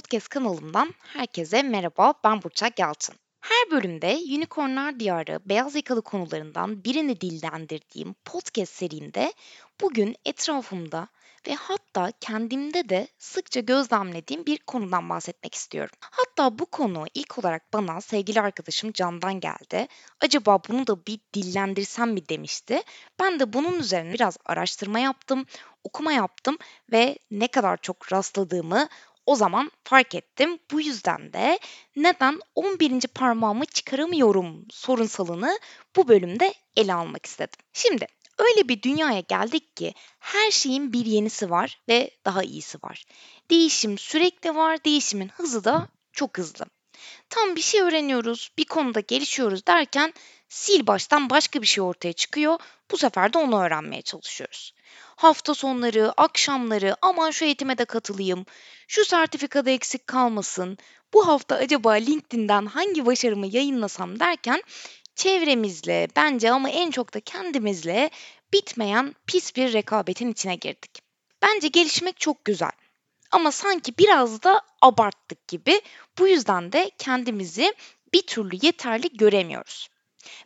podcast kanalımdan herkese merhaba, ben Burçak Yalçın. Her bölümde Unicornlar Diyarı beyaz yakalı konularından birini dillendirdiğim podcast serimde bugün etrafımda ve hatta kendimde de sıkça gözlemlediğim bir konudan bahsetmek istiyorum. Hatta bu konu ilk olarak bana sevgili arkadaşım Can'dan geldi. Acaba bunu da bir dillendirsem mi demişti. Ben de bunun üzerine biraz araştırma yaptım, okuma yaptım ve ne kadar çok rastladığımı o zaman fark ettim. Bu yüzden de neden 11. parmağımı çıkaramıyorum sorunsalını bu bölümde ele almak istedim. Şimdi öyle bir dünyaya geldik ki her şeyin bir yenisi var ve daha iyisi var. Değişim sürekli var, değişimin hızı da çok hızlı. Tam bir şey öğreniyoruz, bir konuda gelişiyoruz derken sil baştan başka bir şey ortaya çıkıyor. Bu sefer de onu öğrenmeye çalışıyoruz. Hafta sonları, akşamları aman şu eğitime de katılayım, şu sertifikada eksik kalmasın, bu hafta acaba LinkedIn'den hangi başarımı yayınlasam derken çevremizle bence ama en çok da kendimizle bitmeyen pis bir rekabetin içine girdik. Bence gelişmek çok güzel. Ama sanki biraz da abarttık gibi. Bu yüzden de kendimizi bir türlü yeterli göremiyoruz.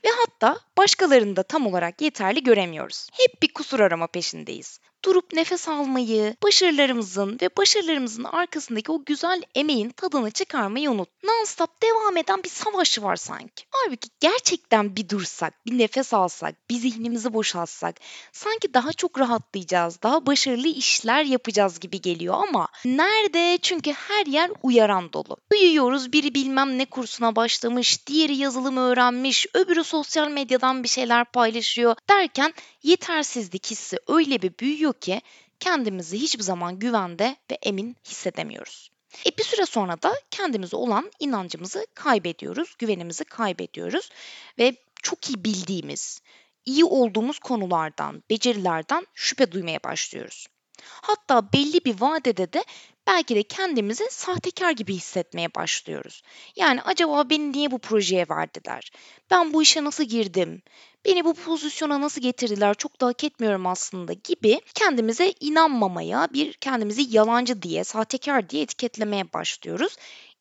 Ve hatta başkalarını da tam olarak yeterli göremiyoruz. Hep bir kusur arama peşindeyiz durup nefes almayı, başarılarımızın ve başarılarımızın arkasındaki o güzel emeğin tadını çıkarmayı unut. Non-stop devam eden bir savaş var sanki. Halbuki gerçekten bir dursak, bir nefes alsak, bir zihnimizi boşaltsak sanki daha çok rahatlayacağız, daha başarılı işler yapacağız gibi geliyor ama nerede? Çünkü her yer uyaran dolu. Duyuyoruz biri bilmem ne kursuna başlamış, diğeri yazılım öğrenmiş, öbürü sosyal medyadan bir şeyler paylaşıyor derken yetersizlik hissi öyle bir büyüyor ki kendimizi hiçbir zaman güvende ve emin hissedemiyoruz. E bir süre sonra da kendimize olan inancımızı kaybediyoruz, güvenimizi kaybediyoruz ve çok iyi bildiğimiz, iyi olduğumuz konulardan, becerilerden şüphe duymaya başlıyoruz. Hatta belli bir vadede de belki de kendimizi sahtekar gibi hissetmeye başlıyoruz. Yani acaba beni niye bu projeye verdiler? Ben bu işe nasıl girdim? Beni bu pozisyona nasıl getirdiler? Çok da hak etmiyorum aslında gibi kendimize inanmamaya, bir kendimizi yalancı diye, sahtekar diye etiketlemeye başlıyoruz.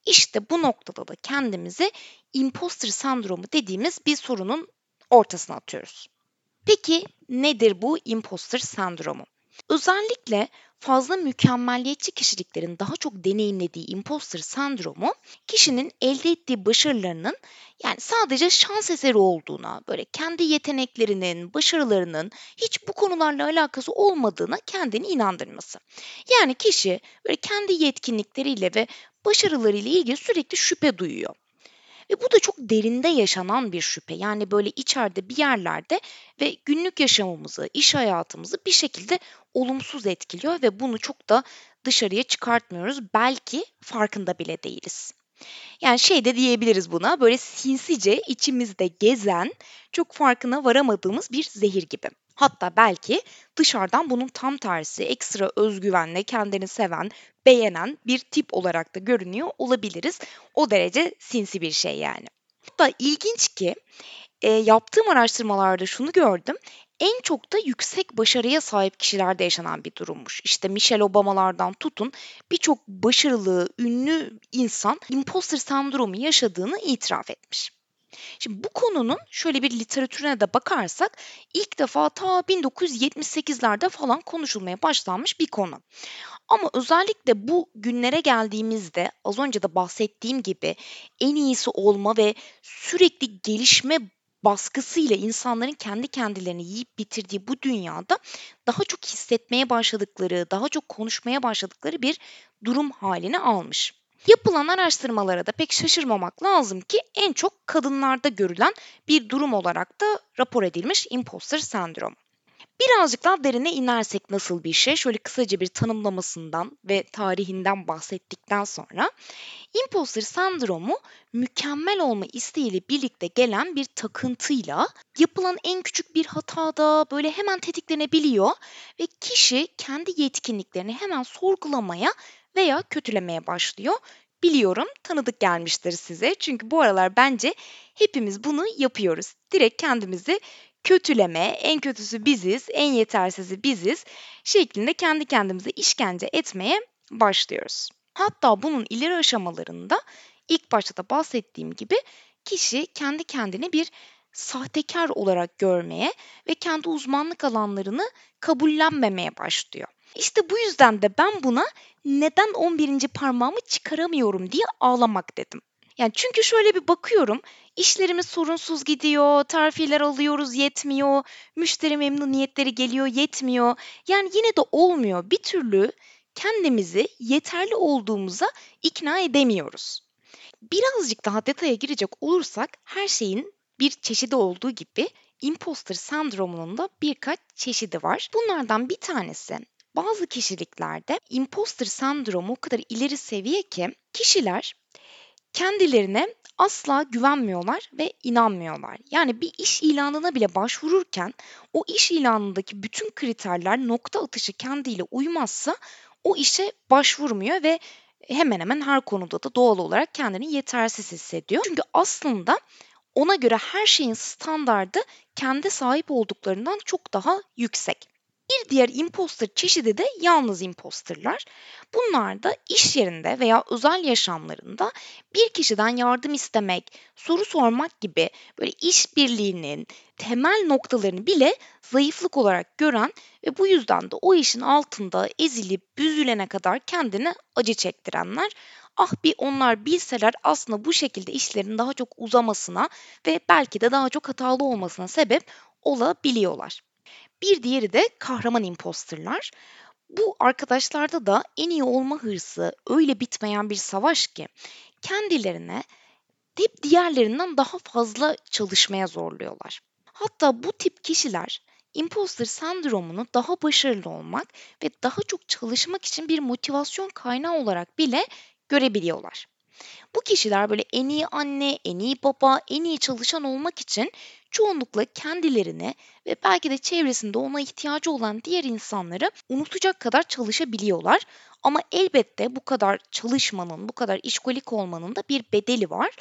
İşte bu noktada da kendimizi imposter sendromu dediğimiz bir sorunun ortasına atıyoruz. Peki nedir bu imposter sendromu? Özellikle fazla mükemmeliyetçi kişiliklerin daha çok deneyimlediği imposter sendromu kişinin elde ettiği başarılarının yani sadece şans eseri olduğuna, böyle kendi yeteneklerinin, başarılarının hiç bu konularla alakası olmadığına kendini inandırması. Yani kişi böyle kendi yetkinlikleriyle ve başarılarıyla ilgili sürekli şüphe duyuyor. Ve bu da çok derinde yaşanan bir şüphe. Yani böyle içeride bir yerlerde ve günlük yaşamımızı, iş hayatımızı bir şekilde olumsuz etkiliyor ve bunu çok da dışarıya çıkartmıyoruz. Belki farkında bile değiliz. Yani şey de diyebiliriz buna böyle sinsice içimizde gezen, çok farkına varamadığımız bir zehir gibi. Hatta belki dışarıdan bunun tam tersi ekstra özgüvenle kendini seven, beğenen bir tip olarak da görünüyor olabiliriz. O derece sinsi bir şey yani. Hatta ilginç ki e, yaptığım araştırmalarda şunu gördüm. En çok da yüksek başarıya sahip kişilerde yaşanan bir durummuş. İşte Michelle Obama'lardan tutun birçok başarılı, ünlü insan imposter sendromu yaşadığını itiraf etmiş. Şimdi bu konunun şöyle bir literatürüne de bakarsak ilk defa ta 1978'lerde falan konuşulmaya başlanmış bir konu. Ama özellikle bu günlere geldiğimizde az önce de bahsettiğim gibi en iyisi olma ve sürekli gelişme baskısıyla insanların kendi kendilerini yiyip bitirdiği bu dünyada daha çok hissetmeye başladıkları, daha çok konuşmaya başladıkları bir durum haline almış. Yapılan araştırmalara da pek şaşırmamak lazım ki en çok kadınlarda görülen bir durum olarak da rapor edilmiş imposter sendromu. Birazcık daha derine inersek nasıl bir şey? Şöyle kısaca bir tanımlamasından ve tarihinden bahsettikten sonra imposter sendromu mükemmel olma isteğiyle birlikte gelen bir takıntıyla yapılan en küçük bir hatada böyle hemen tetiklenebiliyor ve kişi kendi yetkinliklerini hemen sorgulamaya veya kötülemeye başlıyor. Biliyorum tanıdık gelmiştir size. Çünkü bu aralar bence hepimiz bunu yapıyoruz. Direkt kendimizi kötüleme, en kötüsü biziz, en yetersizi biziz şeklinde kendi kendimize işkence etmeye başlıyoruz. Hatta bunun ileri aşamalarında ilk başta da bahsettiğim gibi kişi kendi kendini bir sahtekar olarak görmeye ve kendi uzmanlık alanlarını kabullenmemeye başlıyor. İşte bu yüzden de ben buna neden 11. parmağımı çıkaramıyorum diye ağlamak dedim. Yani çünkü şöyle bir bakıyorum, işlerimiz sorunsuz gidiyor, terfiler alıyoruz yetmiyor, müşteri memnuniyetleri geliyor yetmiyor. Yani yine de olmuyor. Bir türlü kendimizi yeterli olduğumuza ikna edemiyoruz. Birazcık daha detaya girecek olursak her şeyin bir çeşidi olduğu gibi imposter sendromunun da birkaç çeşidi var. Bunlardan bir tanesi bazı kişiliklerde imposter sendromu o kadar ileri seviye ki kişiler kendilerine asla güvenmiyorlar ve inanmıyorlar. Yani bir iş ilanına bile başvururken o iş ilanındaki bütün kriterler nokta atışı kendiyle uymazsa o işe başvurmuyor ve hemen hemen her konuda da doğal olarak kendini yetersiz hissediyor. Çünkü aslında ona göre her şeyin standardı kendi sahip olduklarından çok daha yüksek. Bir diğer imposter çeşidi de yalnız imposterlar. Bunlar da iş yerinde veya özel yaşamlarında bir kişiden yardım istemek, soru sormak gibi böyle işbirliğinin temel noktalarını bile zayıflık olarak gören ve bu yüzden de o işin altında ezilip büzülene kadar kendini acı çektirenler. Ah bir onlar bilseler aslında bu şekilde işlerin daha çok uzamasına ve belki de daha çok hatalı olmasına sebep olabiliyorlar. Bir diğeri de kahraman imposterlar. Bu arkadaşlarda da en iyi olma hırsı öyle bitmeyen bir savaş ki kendilerine hep diğerlerinden daha fazla çalışmaya zorluyorlar. Hatta bu tip kişiler imposter sendromunu daha başarılı olmak ve daha çok çalışmak için bir motivasyon kaynağı olarak bile görebiliyorlar. Bu kişiler böyle en iyi anne, en iyi baba, en iyi çalışan olmak için çoğunlukla kendilerini ve belki de çevresinde ona ihtiyacı olan diğer insanları unutacak kadar çalışabiliyorlar. Ama elbette bu kadar çalışmanın, bu kadar işkolik olmanın da bir bedeli var.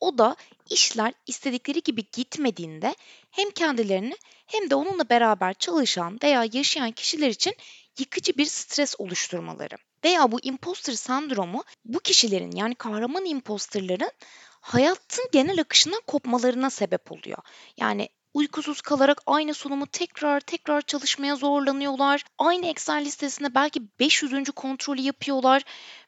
O da işler istedikleri gibi gitmediğinde hem kendilerini hem de onunla beraber çalışan veya yaşayan kişiler için yıkıcı bir stres oluşturmaları. Veya bu imposter sendromu bu kişilerin yani kahraman imposterların hayatın genel akışından kopmalarına sebep oluyor. Yani uykusuz kalarak aynı sunumu tekrar tekrar çalışmaya zorlanıyorlar. Aynı Excel listesinde belki 500. kontrolü yapıyorlar.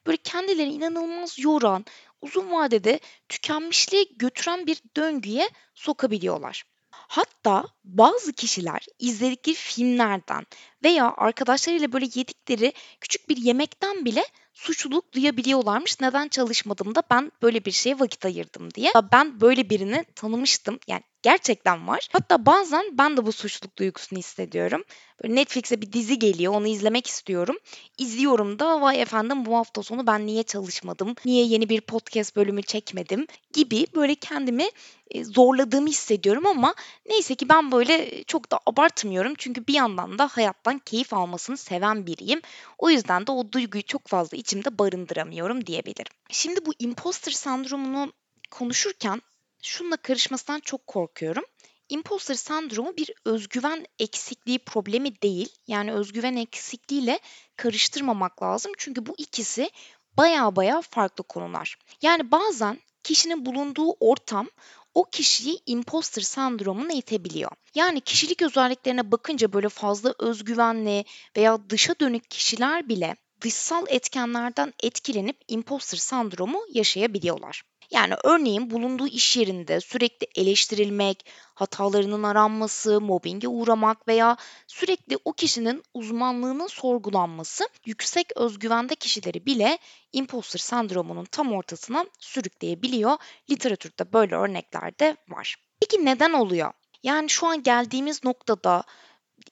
Böyle kendilerini inanılmaz yoran, uzun vadede tükenmişliğe götüren bir döngüye sokabiliyorlar. Hatta bazı kişiler izledikleri filmlerden veya arkadaşlarıyla böyle yedikleri küçük bir yemekten bile suçluluk duyabiliyorlarmış. Neden çalışmadım da ben böyle bir şeye vakit ayırdım diye. Ben böyle birini tanımıştım. Yani gerçekten var. Hatta bazen ben de bu suçluluk duygusunu hissediyorum. Böyle Netflix'e bir dizi geliyor, onu izlemek istiyorum. İzliyorum da vay efendim bu hafta sonu ben niye çalışmadım, niye yeni bir podcast bölümü çekmedim gibi böyle kendimi e, zorladığımı hissediyorum ama neyse ki ben böyle çok da abartmıyorum. Çünkü bir yandan da hayattan keyif almasını seven biriyim. O yüzden de o duyguyu çok fazla içimde barındıramıyorum diyebilirim. Şimdi bu imposter sendromunu konuşurken şunla karışmasından çok korkuyorum. Imposter sendromu bir özgüven eksikliği problemi değil. Yani özgüven eksikliğiyle karıştırmamak lazım. Çünkü bu ikisi baya baya farklı konular. Yani bazen kişinin bulunduğu ortam o kişiyi imposter sendromuna itebiliyor. Yani kişilik özelliklerine bakınca böyle fazla özgüvenli veya dışa dönük kişiler bile dışsal etkenlerden etkilenip imposter sendromu yaşayabiliyorlar. Yani örneğin bulunduğu iş yerinde sürekli eleştirilmek, hatalarının aranması, mobbinge uğramak veya sürekli o kişinin uzmanlığının sorgulanması yüksek özgüvende kişileri bile imposter sendromunun tam ortasına sürükleyebiliyor. Literatürde böyle örnekler de var. Peki neden oluyor? Yani şu an geldiğimiz noktada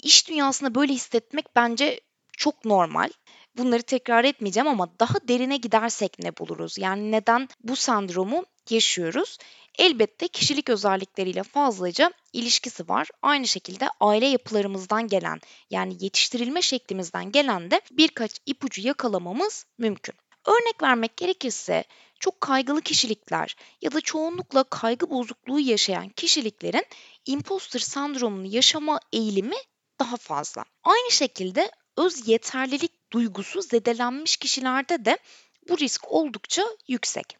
iş dünyasında böyle hissetmek bence çok normal. Bunları tekrar etmeyeceğim ama daha derine gidersek ne buluruz? Yani neden bu sendromu yaşıyoruz? Elbette kişilik özellikleriyle fazlaca ilişkisi var. Aynı şekilde aile yapılarımızdan gelen yani yetiştirilme şeklimizden gelen de birkaç ipucu yakalamamız mümkün. Örnek vermek gerekirse çok kaygılı kişilikler ya da çoğunlukla kaygı bozukluğu yaşayan kişiliklerin imposter sendromunu yaşama eğilimi daha fazla. Aynı şekilde öz yeterlilik duygusu zedelenmiş kişilerde de bu risk oldukça yüksek.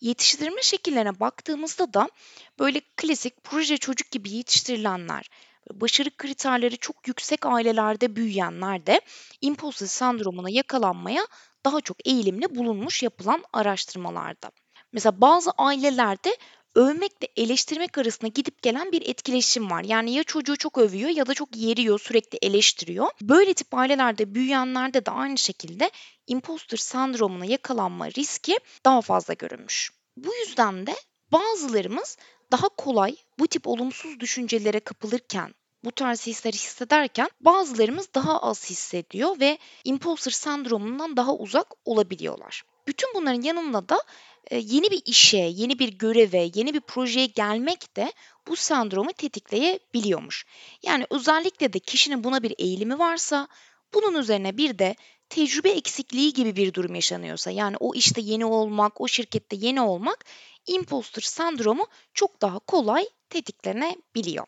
Yetiştirme şekillerine baktığımızda da böyle klasik proje çocuk gibi yetiştirilenler, başarı kriterleri çok yüksek ailelerde büyüyenler de imposter sendromuna yakalanmaya daha çok eğilimli bulunmuş yapılan araştırmalarda. Mesela bazı ailelerde övmekle eleştirmek arasında gidip gelen bir etkileşim var. Yani ya çocuğu çok övüyor ya da çok yeriyor, sürekli eleştiriyor. Böyle tip ailelerde büyüyenlerde de aynı şekilde imposter sendromuna yakalanma riski daha fazla görülmüş. Bu yüzden de bazılarımız daha kolay bu tip olumsuz düşüncelere kapılırken bu tarz hisler hissederken bazılarımız daha az hissediyor ve imposter sendromundan daha uzak olabiliyorlar. Bütün bunların yanında da yeni bir işe, yeni bir göreve, yeni bir projeye gelmek de bu sendromu tetikleyebiliyormuş. Yani özellikle de kişinin buna bir eğilimi varsa, bunun üzerine bir de tecrübe eksikliği gibi bir durum yaşanıyorsa, yani o işte yeni olmak, o şirkette yeni olmak, imposter sendromu çok daha kolay tetiklenebiliyor.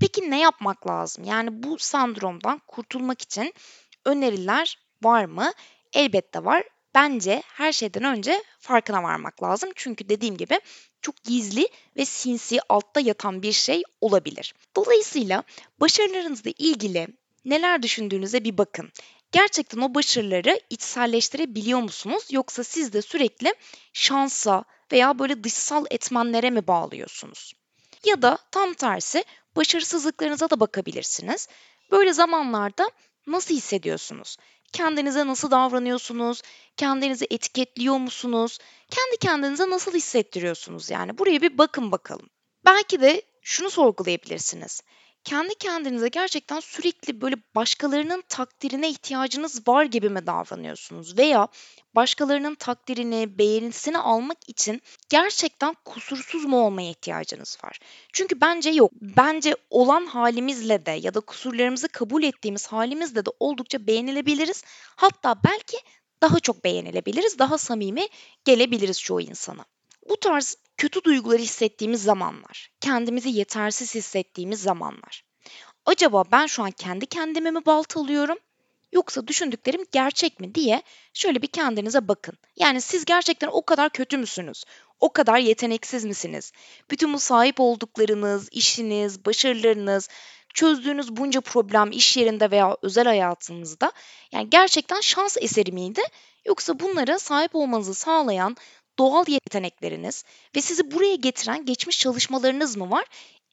Peki ne yapmak lazım? Yani bu sendromdan kurtulmak için öneriler var mı? Elbette var. Bence her şeyden önce farkına varmak lazım. Çünkü dediğim gibi çok gizli ve sinsi altta yatan bir şey olabilir. Dolayısıyla başarılarınızla ilgili neler düşündüğünüze bir bakın. Gerçekten o başarıları içselleştirebiliyor musunuz yoksa siz de sürekli şansa veya böyle dışsal etmenlere mi bağlıyorsunuz? Ya da tam tersi başarısızlıklarınıza da bakabilirsiniz. Böyle zamanlarda nasıl hissediyorsunuz? Kendinize nasıl davranıyorsunuz? Kendinizi etiketliyor musunuz? Kendi kendinize nasıl hissettiriyorsunuz yani? Buraya bir bakın bakalım. Belki de şunu sorgulayabilirsiniz kendi kendinize gerçekten sürekli böyle başkalarının takdirine ihtiyacınız var gibi mi davranıyorsunuz? Veya başkalarının takdirini, beğenisini almak için gerçekten kusursuz mu olmaya ihtiyacınız var? Çünkü bence yok. Bence olan halimizle de ya da kusurlarımızı kabul ettiğimiz halimizle de oldukça beğenilebiliriz. Hatta belki daha çok beğenilebiliriz, daha samimi gelebiliriz çoğu insana. Bu tarz kötü duyguları hissettiğimiz zamanlar, kendimizi yetersiz hissettiğimiz zamanlar. Acaba ben şu an kendi kendime mi baltalıyorum yoksa düşündüklerim gerçek mi diye şöyle bir kendinize bakın. Yani siz gerçekten o kadar kötü müsünüz? O kadar yeteneksiz misiniz? Bütün bu sahip olduklarınız, işiniz, başarılarınız, çözdüğünüz bunca problem iş yerinde veya özel hayatınızda yani gerçekten şans eseri miydi? Yoksa bunlara sahip olmanızı sağlayan doğal yetenekleriniz ve sizi buraya getiren geçmiş çalışmalarınız mı var?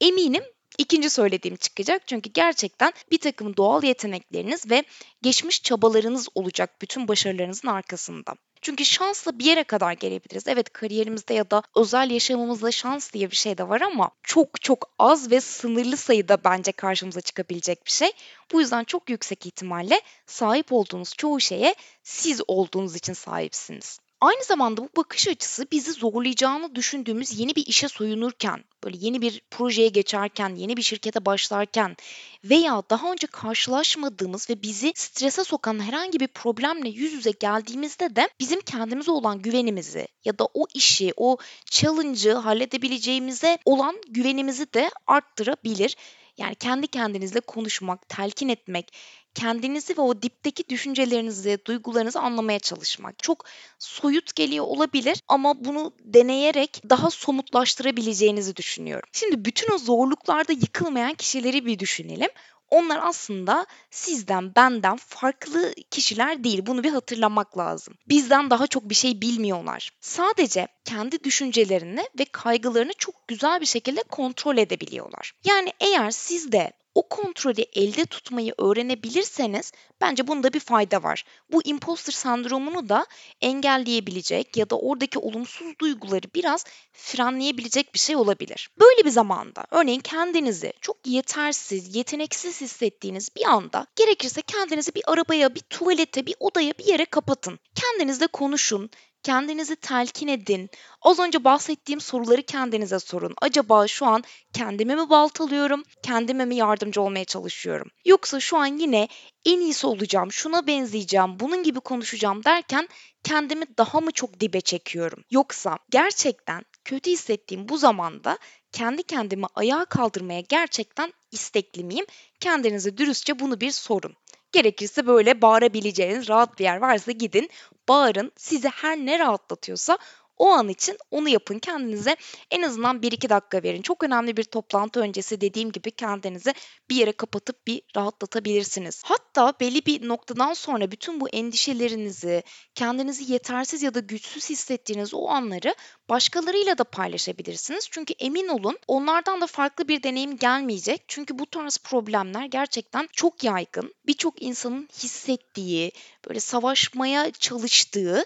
Eminim ikinci söylediğim çıkacak. Çünkü gerçekten bir takım doğal yetenekleriniz ve geçmiş çabalarınız olacak bütün başarılarınızın arkasında. Çünkü şansla bir yere kadar gelebiliriz. Evet kariyerimizde ya da özel yaşamımızda şans diye bir şey de var ama çok çok az ve sınırlı sayıda bence karşımıza çıkabilecek bir şey. Bu yüzden çok yüksek ihtimalle sahip olduğunuz çoğu şeye siz olduğunuz için sahipsiniz. Aynı zamanda bu bakış açısı bizi zorlayacağını düşündüğümüz yeni bir işe soyunurken, böyle yeni bir projeye geçerken, yeni bir şirkete başlarken veya daha önce karşılaşmadığımız ve bizi strese sokan herhangi bir problemle yüz yüze geldiğimizde de bizim kendimize olan güvenimizi ya da o işi, o challenge'ı halledebileceğimize olan güvenimizi de arttırabilir. Yani kendi kendinizle konuşmak, telkin etmek, kendinizi ve o dipteki düşüncelerinizi, duygularınızı anlamaya çalışmak. Çok soyut geliyor olabilir ama bunu deneyerek daha somutlaştırabileceğinizi düşünüyorum. Şimdi bütün o zorluklarda yıkılmayan kişileri bir düşünelim onlar aslında sizden, benden farklı kişiler değil. Bunu bir hatırlamak lazım. Bizden daha çok bir şey bilmiyorlar. Sadece kendi düşüncelerini ve kaygılarını çok güzel bir şekilde kontrol edebiliyorlar. Yani eğer siz de o kontrolü elde tutmayı öğrenebilirseniz bence bunda bir fayda var. Bu imposter sendromunu da engelleyebilecek ya da oradaki olumsuz duyguları biraz frenleyebilecek bir şey olabilir. Böyle bir zamanda örneğin kendinizi çok yetersiz, yeteneksiz hissettiğiniz bir anda gerekirse kendinizi bir arabaya, bir tuvalete, bir odaya, bir yere kapatın. Kendinizle konuşun, Kendinizi telkin edin. Az önce bahsettiğim soruları kendinize sorun. Acaba şu an kendime mi baltalıyorum, kendime mi yardımcı olmaya çalışıyorum? Yoksa şu an yine en iyisi olacağım, şuna benzeyeceğim, bunun gibi konuşacağım derken kendimi daha mı çok dibe çekiyorum? Yoksa gerçekten kötü hissettiğim bu zamanda kendi kendimi ayağa kaldırmaya gerçekten istekli miyim? Kendinize dürüstçe bunu bir sorun. Gerekirse böyle bağırabileceğiniz rahat bir yer varsa gidin, bağırın. Sizi her ne rahatlatıyorsa o an için onu yapın. Kendinize en azından 1-2 dakika verin. Çok önemli bir toplantı öncesi dediğim gibi kendinizi bir yere kapatıp bir rahatlatabilirsiniz. Hatta belli bir noktadan sonra bütün bu endişelerinizi, kendinizi yetersiz ya da güçsüz hissettiğiniz o anları başkalarıyla da paylaşabilirsiniz. Çünkü emin olun onlardan da farklı bir deneyim gelmeyecek. Çünkü bu tarz problemler gerçekten çok yaygın. Birçok insanın hissettiği, böyle savaşmaya çalıştığı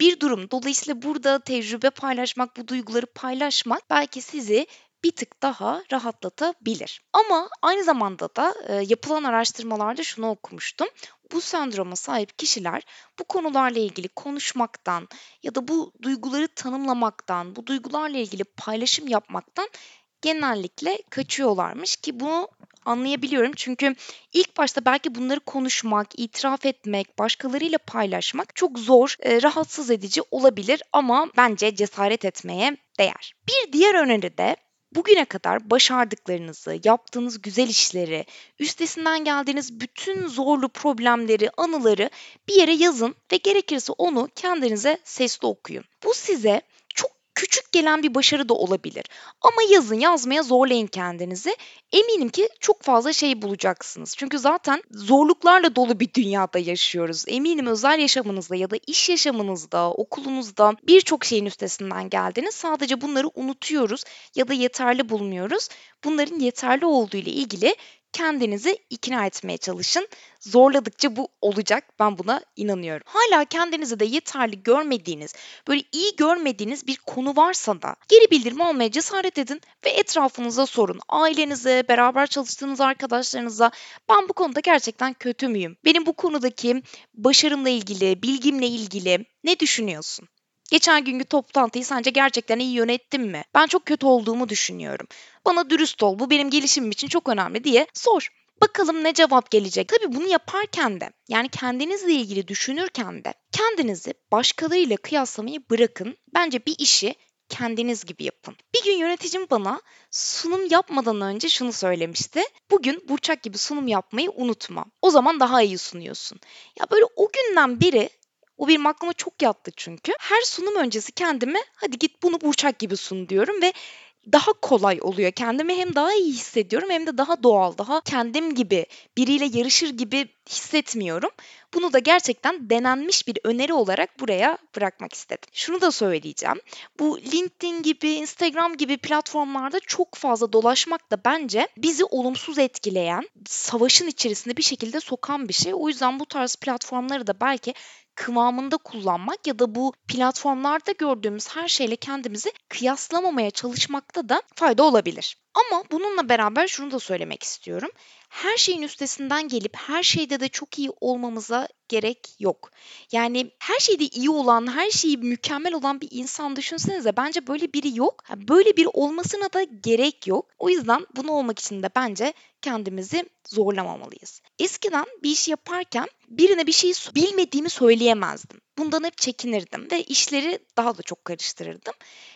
bir durum. Dolayısıyla burada tecrübe paylaşmak, bu duyguları paylaşmak belki sizi bir tık daha rahatlatabilir. Ama aynı zamanda da e, yapılan araştırmalarda şunu okumuştum. Bu sendroma sahip kişiler bu konularla ilgili konuşmaktan ya da bu duyguları tanımlamaktan, bu duygularla ilgili paylaşım yapmaktan genellikle kaçıyorlarmış ki bunu anlayabiliyorum. Çünkü ilk başta belki bunları konuşmak, itiraf etmek, başkalarıyla paylaşmak çok zor, e, rahatsız edici olabilir ama bence cesaret etmeye değer. Bir diğer öneri de bugüne kadar başardıklarınızı, yaptığınız güzel işleri, üstesinden geldiğiniz bütün zorlu problemleri, anıları bir yere yazın ve gerekirse onu kendinize sesli okuyun. Bu size küçük gelen bir başarı da olabilir. Ama yazın, yazmaya zorlayın kendinizi. Eminim ki çok fazla şey bulacaksınız. Çünkü zaten zorluklarla dolu bir dünyada yaşıyoruz. Eminim özel yaşamınızda ya da iş yaşamınızda, okulunuzda birçok şeyin üstesinden geldiniz. Sadece bunları unutuyoruz ya da yeterli bulmuyoruz. Bunların yeterli olduğu ile ilgili kendinizi ikna etmeye çalışın. Zorladıkça bu olacak. Ben buna inanıyorum. Hala kendinizi de yeterli görmediğiniz, böyle iyi görmediğiniz bir konu varsa da geri bildirim almaya cesaret edin ve etrafınıza sorun. Ailenize, beraber çalıştığınız arkadaşlarınıza ben bu konuda gerçekten kötü müyüm? Benim bu konudaki başarımla ilgili, bilgimle ilgili ne düşünüyorsun? Geçen günkü toplantıyı sence gerçekten iyi yönettim mi? Ben çok kötü olduğumu düşünüyorum. Bana dürüst ol, bu benim gelişimim için çok önemli diye sor. Bakalım ne cevap gelecek. Tabii bunu yaparken de yani kendinizle ilgili düşünürken de kendinizi başkalarıyla kıyaslamayı bırakın. Bence bir işi kendiniz gibi yapın. Bir gün yöneticim bana sunum yapmadan önce şunu söylemişti. Bugün Burçak gibi sunum yapmayı unutma. O zaman daha iyi sunuyorsun. Ya böyle o günden beri o benim aklıma çok yattı çünkü. Her sunum öncesi kendime hadi git bunu Burçak gibi sun diyorum ve daha kolay oluyor. Kendimi hem daha iyi hissediyorum hem de daha doğal, daha kendim gibi, biriyle yarışır gibi hissetmiyorum. Bunu da gerçekten denenmiş bir öneri olarak buraya bırakmak istedim. Şunu da söyleyeceğim. Bu LinkedIn gibi, Instagram gibi platformlarda çok fazla dolaşmak da bence bizi olumsuz etkileyen, savaşın içerisinde bir şekilde sokan bir şey. O yüzden bu tarz platformları da belki kıvamında kullanmak ya da bu platformlarda gördüğümüz her şeyle kendimizi kıyaslamamaya çalışmakta da fayda olabilir. Ama bununla beraber şunu da söylemek istiyorum. Her şeyin üstesinden gelip her şeyde de çok iyi olmamıza gerek yok. Yani her şeyde iyi olan, her şeyi mükemmel olan bir insan düşünsenize bence böyle biri yok. Böyle biri olmasına da gerek yok. O yüzden bunu olmak için de bence kendimizi zorlamamalıyız. Eskiden bir iş yaparken birine bir şeyi bilmediğimi söyleyemezdim. Bundan hep çekinirdim ve işleri daha da çok karıştırırdım.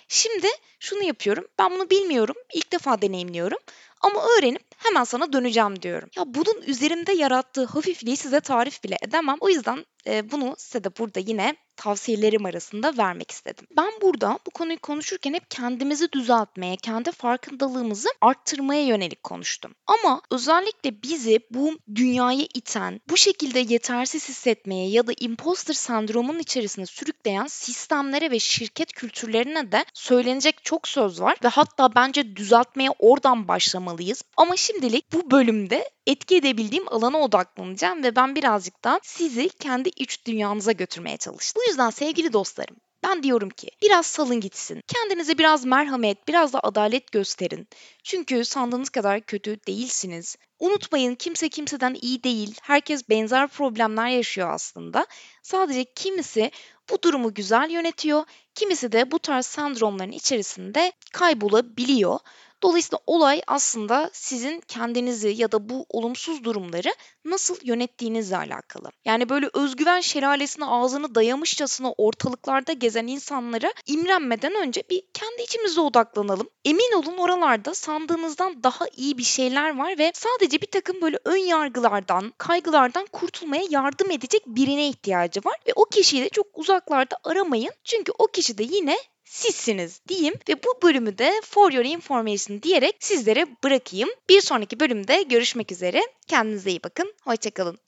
Şimdi şunu yapıyorum. Ben bunu bilmiyorum. İlk defa deneyimliyorum. Ama öğrenip hemen sana döneceğim diyorum. Ya bunun üzerimde yarattığı hafifliği size tarif bile edemem. O yüzden e, bunu size de burada yine tavsiyelerim arasında vermek istedim. Ben burada bu konuyu konuşurken hep kendimizi düzeltmeye, kendi farkındalığımızı arttırmaya yönelik konuştum. Ama özellikle bizi bu dünyaya iten, bu şekilde yetersiz hissetmeye ya da imposter sendromunun içerisine sürükleyen sistemlere ve şirket kültürlerine de söylenecek çok söz var ve hatta bence düzeltmeye oradan başlamalıyız. Ama şimdilik bu bölümde etki edebildiğim alana odaklanacağım ve ben birazcık da sizi kendi iç dünyanıza götürmeye çalıştım. Bu yüzden sevgili dostlarım ben diyorum ki biraz salın gitsin. Kendinize biraz merhamet, biraz da adalet gösterin. Çünkü sandığınız kadar kötü değilsiniz. Unutmayın kimse kimseden iyi değil. Herkes benzer problemler yaşıyor aslında. Sadece kimisi bu durumu güzel yönetiyor, kimisi de bu tarz sendromların içerisinde kaybolabiliyor. Dolayısıyla olay aslında sizin kendinizi ya da bu olumsuz durumları nasıl yönettiğinizle alakalı. Yani böyle özgüven şelalesine ağzını dayamışçasına ortalıklarda gezen insanlara imrenmeden önce bir kendi içimize odaklanalım. Emin olun oralarda sandığınızdan daha iyi bir şeyler var ve sadece bir takım böyle ön yargılardan, kaygılardan kurtulmaya yardım edecek birine ihtiyacı var ve o kişiyi de çok uzaklarda aramayın. Çünkü o kişi de yine sizsiniz diyeyim ve bu bölümü de for your information diyerek sizlere bırakayım. Bir sonraki bölümde görüşmek üzere. Kendinize iyi bakın. Hoşçakalın.